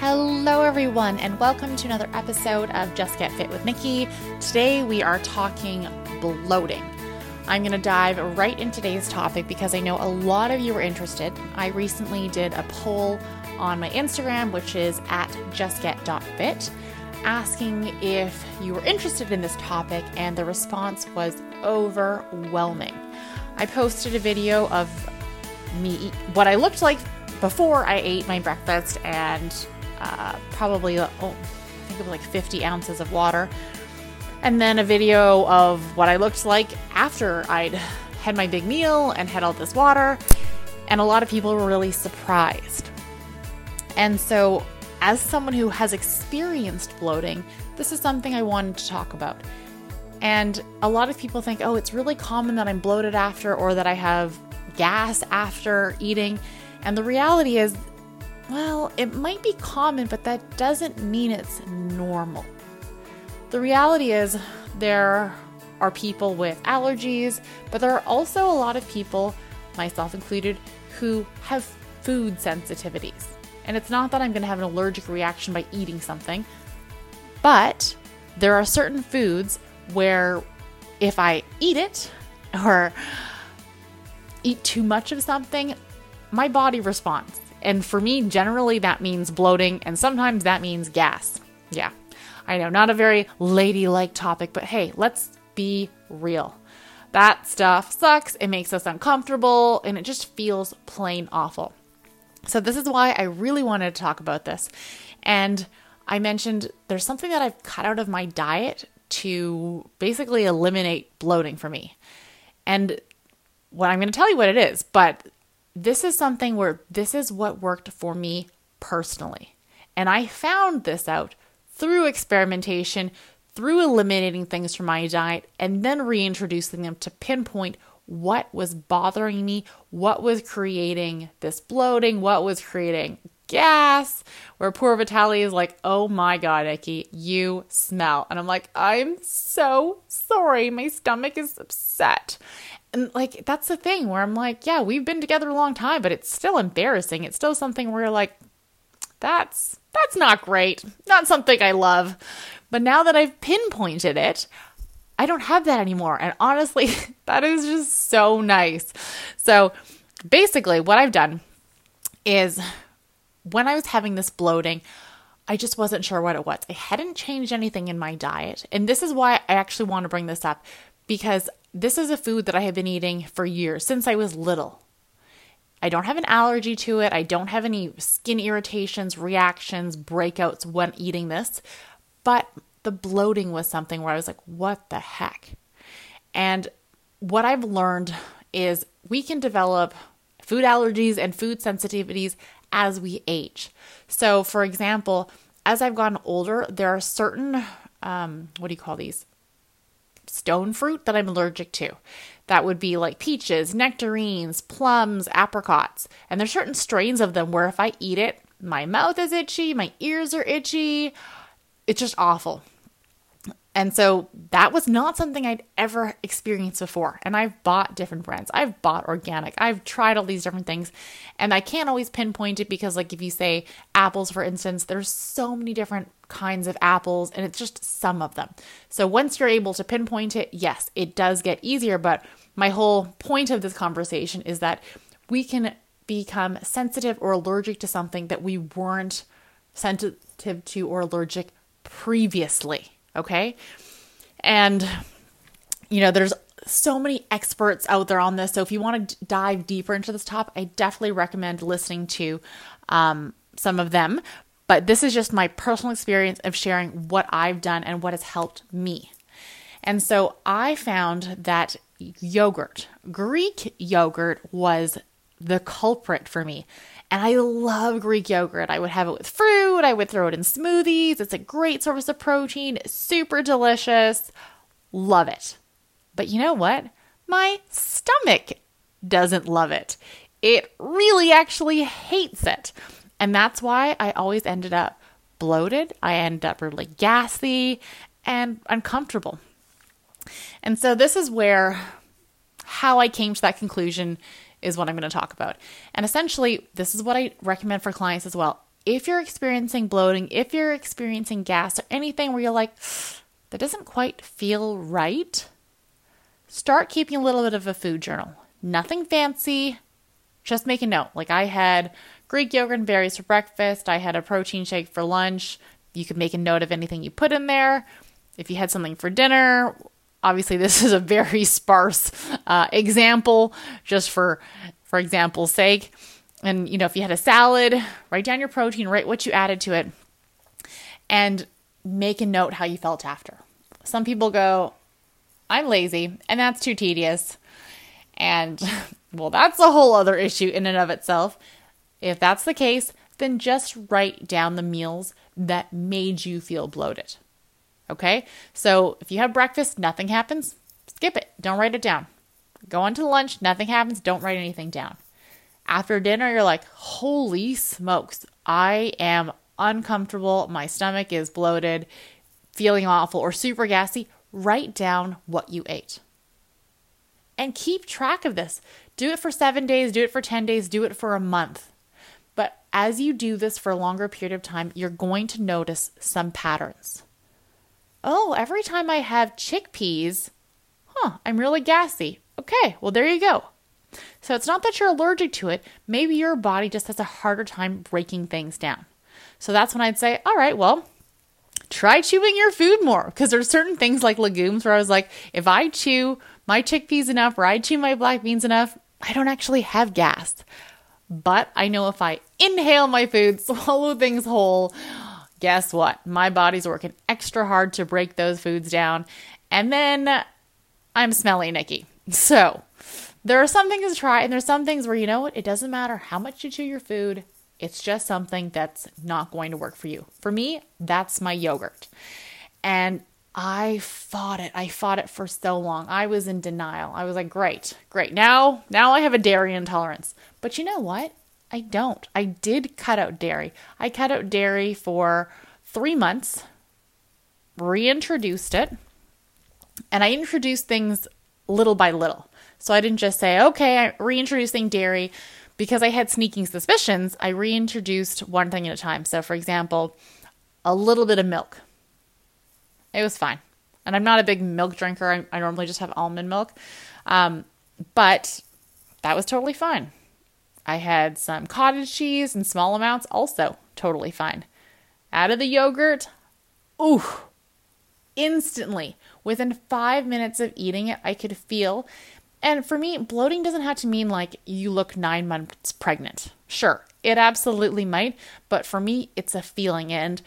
Hello, everyone, and welcome to another episode of Just Get Fit with Nikki. Today we are talking bloating. I'm going to dive right into today's topic because I know a lot of you are interested. I recently did a poll on my Instagram, which is at justget.fit, asking if you were interested in this topic, and the response was overwhelming. I posted a video of me, what I looked like before I ate my breakfast, and uh, probably, oh, I think it was like 50 ounces of water. And then a video of what I looked like after I'd had my big meal and had all this water. And a lot of people were really surprised. And so, as someone who has experienced bloating, this is something I wanted to talk about. And a lot of people think, oh, it's really common that I'm bloated after or that I have gas after eating. And the reality is, well, it might be common, but that doesn't mean it's normal. The reality is, there are people with allergies, but there are also a lot of people, myself included, who have food sensitivities. And it's not that I'm going to have an allergic reaction by eating something, but there are certain foods where if I eat it or eat too much of something, my body responds. And for me, generally, that means bloating, and sometimes that means gas. Yeah, I know, not a very ladylike topic, but hey, let's be real. That stuff sucks, it makes us uncomfortable, and it just feels plain awful. So, this is why I really wanted to talk about this. And I mentioned there's something that I've cut out of my diet to basically eliminate bloating for me. And what I'm going to tell you what it is, but this is something where this is what worked for me personally. And I found this out through experimentation, through eliminating things from my diet, and then reintroducing them to pinpoint what was bothering me, what was creating this bloating, what was creating gas. Where poor Vitaly is like, oh my God, Nikki, you smell. And I'm like, I'm so sorry. My stomach is upset. And like, that's the thing where I'm like, yeah, we've been together a long time, but it's still embarrassing. It's still something where you're like, that's that's not great. Not something I love. But now that I've pinpointed it, I don't have that anymore. And honestly, that is just so nice. So basically, what I've done is when I was having this bloating, I just wasn't sure what it was. I hadn't changed anything in my diet. And this is why I actually want to bring this up because this is a food that I have been eating for years, since I was little. I don't have an allergy to it. I don't have any skin irritations, reactions, breakouts when eating this. But the bloating was something where I was like, what the heck? And what I've learned is we can develop food allergies and food sensitivities as we age. So, for example, as I've gotten older, there are certain, um, what do you call these? Stone fruit that I'm allergic to. That would be like peaches, nectarines, plums, apricots. And there's certain strains of them where if I eat it, my mouth is itchy, my ears are itchy. It's just awful. And so that was not something I'd ever experienced before. And I've bought different brands. I've bought organic. I've tried all these different things. And I can't always pinpoint it because, like, if you say apples, for instance, there's so many different kinds of apples and it's just some of them. So once you're able to pinpoint it, yes, it does get easier. But my whole point of this conversation is that we can become sensitive or allergic to something that we weren't sensitive to or allergic previously. Okay. And, you know, there's so many experts out there on this. So if you want to dive deeper into this topic, I definitely recommend listening to um, some of them. But this is just my personal experience of sharing what I've done and what has helped me. And so I found that yogurt, Greek yogurt, was the culprit for me. And I love Greek yogurt. I would have it with fruit, I would throw it in smoothies. It's a great source of protein, super delicious. Love it. But you know what? My stomach doesn't love it. It really actually hates it. And that's why I always ended up bloated. I ended up really gassy and uncomfortable. And so this is where how I came to that conclusion is what I'm going to talk about. And essentially, this is what I recommend for clients as well. if you're experiencing bloating, if you're experiencing gas or anything where you're like, that doesn't quite feel right, start keeping a little bit of a food journal. Nothing fancy, just make a note. Like I had Greek yogurt and berries for breakfast, I had a protein shake for lunch. You could make a note of anything you put in there. If you had something for dinner, obviously this is a very sparse uh, example, just for for example's sake. And, you know, if you had a salad, write down your protein, write what you added to it, and make a note how you felt after. Some people go, I'm lazy, and that's too tedious. And, well, that's a whole other issue in and of itself. If that's the case, then just write down the meals that made you feel bloated. Okay? So if you have breakfast, nothing happens, skip it. Don't write it down. Go on to lunch, nothing happens, don't write anything down. After dinner, you're like, holy smokes, I am uncomfortable. My stomach is bloated, feeling awful, or super gassy. Write down what you ate. And keep track of this. Do it for seven days, do it for 10 days, do it for a month. But as you do this for a longer period of time, you're going to notice some patterns. Oh, every time I have chickpeas, huh, I'm really gassy. Okay, well, there you go. So it's not that you're allergic to it. Maybe your body just has a harder time breaking things down. So that's when I'd say, all right, well, try chewing your food more because there's certain things like legumes where I was like, if I chew my chickpeas enough or I chew my black beans enough, I don't actually have gas. But I know if I inhale my food, swallow things whole, guess what? My body's working extra hard to break those foods down. And then I'm smelly Nikki. So there are some things to try, and there's some things where you know what? It doesn't matter how much you chew your food, it's just something that's not going to work for you. For me, that's my yogurt. And I fought it. I fought it for so long. I was in denial. I was like, great, great. Now, now I have a dairy intolerance. But you know what? I don't. I did cut out dairy. I cut out dairy for three months, reintroduced it, and I introduced things little by little. So I didn't just say, okay, I'm reintroducing dairy. Because I had sneaking suspicions, I reintroduced one thing at a time. So, for example, a little bit of milk. It was fine. And I'm not a big milk drinker. I, I normally just have almond milk. Um, but that was totally fine. I had some cottage cheese in small amounts, also totally fine. Out of the yogurt, ooh, instantly, within five minutes of eating it, I could feel and for me, bloating doesn't have to mean like you look nine months pregnant. Sure, it absolutely might, but for me, it's a feeling. And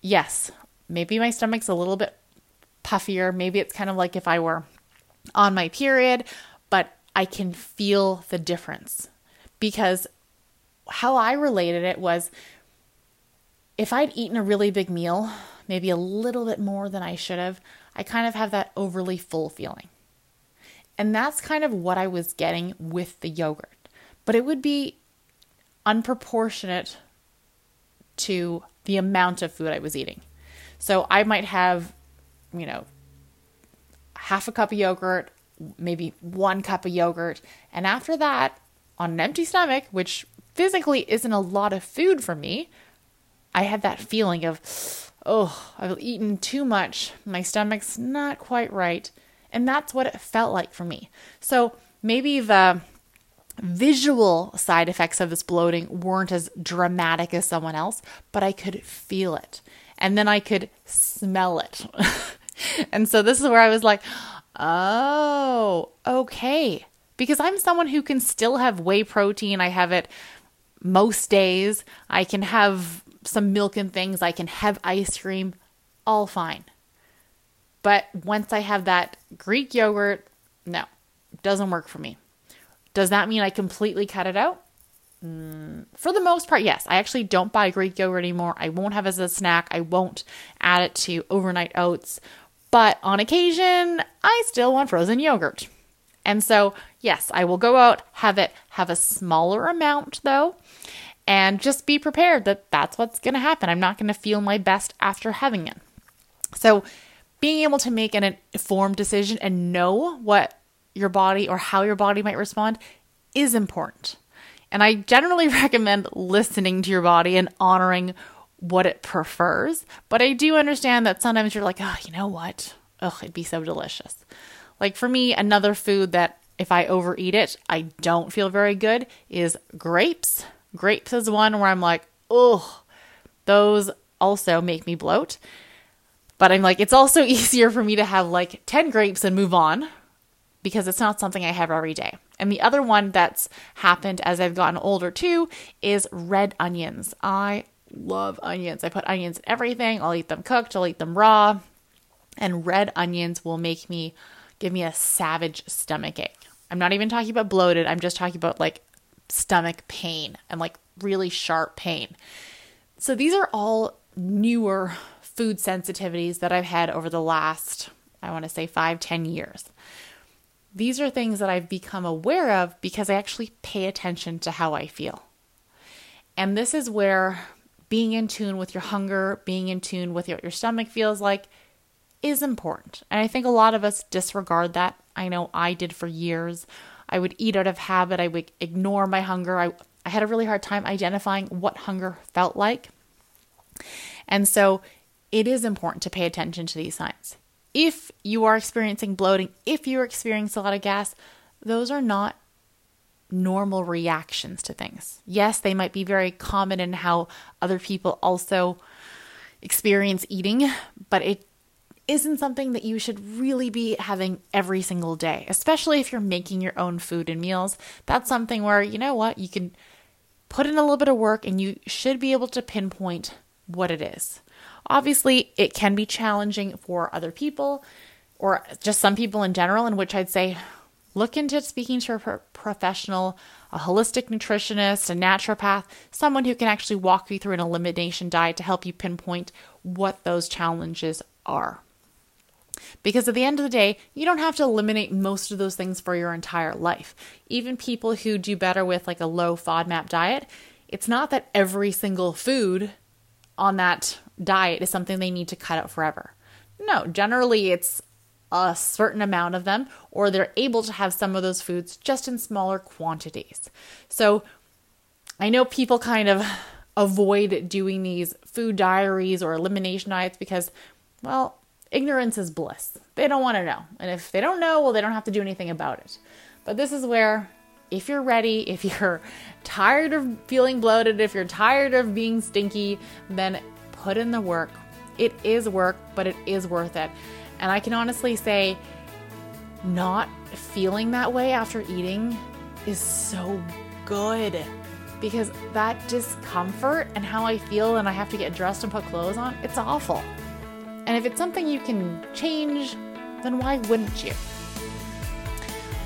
yes, maybe my stomach's a little bit puffier. Maybe it's kind of like if I were on my period, but I can feel the difference because how I related it was if I'd eaten a really big meal, maybe a little bit more than I should have, I kind of have that overly full feeling. And that's kind of what I was getting with the yogurt. But it would be unproportionate to the amount of food I was eating. So I might have, you know, half a cup of yogurt, maybe one cup of yogurt. And after that, on an empty stomach, which physically isn't a lot of food for me, I had that feeling of, oh, I've eaten too much. My stomach's not quite right. And that's what it felt like for me. So maybe the visual side effects of this bloating weren't as dramatic as someone else, but I could feel it. And then I could smell it. and so this is where I was like, oh, okay. Because I'm someone who can still have whey protein. I have it most days. I can have some milk and things. I can have ice cream. All fine. But once I have that Greek yogurt, no, doesn't work for me. Does that mean I completely cut it out? Mm, for the most part, yes. I actually don't buy Greek yogurt anymore. I won't have it as a snack. I won't add it to overnight oats. But on occasion, I still want frozen yogurt. And so, yes, I will go out, have it, have a smaller amount though, and just be prepared that that's what's going to happen. I'm not going to feel my best after having it. So, being able to make an informed decision and know what your body or how your body might respond is important. And I generally recommend listening to your body and honoring what it prefers. But I do understand that sometimes you're like, oh, you know what? Ugh, it'd be so delicious. Like for me, another food that if I overeat it, I don't feel very good is grapes. Grapes is one where I'm like, ugh, those also make me bloat. But I'm like, it's also easier for me to have like 10 grapes and move on because it's not something I have every day. And the other one that's happened as I've gotten older too is red onions. I love onions. I put onions in everything. I'll eat them cooked, I'll eat them raw. And red onions will make me give me a savage stomach ache. I'm not even talking about bloated, I'm just talking about like stomach pain and like really sharp pain. So these are all newer food sensitivities that I've had over the last, I want to say, five, ten years. These are things that I've become aware of because I actually pay attention to how I feel. And this is where being in tune with your hunger, being in tune with what your stomach feels like is important. And I think a lot of us disregard that. I know I did for years. I would eat out of habit, I would ignore my hunger. I, I had a really hard time identifying what hunger felt like. And so it is important to pay attention to these signs. If you are experiencing bloating, if you're experiencing a lot of gas, those are not normal reactions to things. Yes, they might be very common in how other people also experience eating, but it isn't something that you should really be having every single day, especially if you're making your own food and meals. That's something where, you know what, you can put in a little bit of work and you should be able to pinpoint what it is. Obviously, it can be challenging for other people or just some people in general, in which I'd say look into speaking to a pro- professional, a holistic nutritionist, a naturopath, someone who can actually walk you through an elimination diet to help you pinpoint what those challenges are. Because at the end of the day, you don't have to eliminate most of those things for your entire life. Even people who do better with like a low FODMAP diet, it's not that every single food on that diet is something they need to cut out forever. No, generally it's a certain amount of them, or they're able to have some of those foods just in smaller quantities. So I know people kind of avoid doing these food diaries or elimination diets because, well, ignorance is bliss. They don't want to know. And if they don't know, well, they don't have to do anything about it. But this is where, if you're ready, if you're tired of feeling bloated, if you're tired of being stinky, then put in the work. It is work, but it is worth it. And I can honestly say, not feeling that way after eating is so good because that discomfort and how I feel and I have to get dressed and put clothes on, it's awful. And if it's something you can change, then why wouldn't you?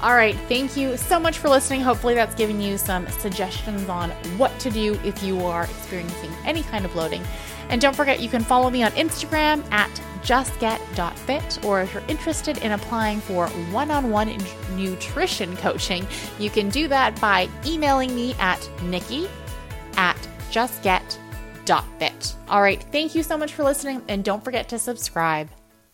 All right, thank you so much for listening. Hopefully, that's giving you some suggestions on what to do if you are experiencing any kind of bloating. And don't forget, you can follow me on Instagram at justget.fit, or if you're interested in applying for one on one nutrition coaching, you can do that by emailing me at nikki at justget.fit. All right, thank you so much for listening, and don't forget to subscribe.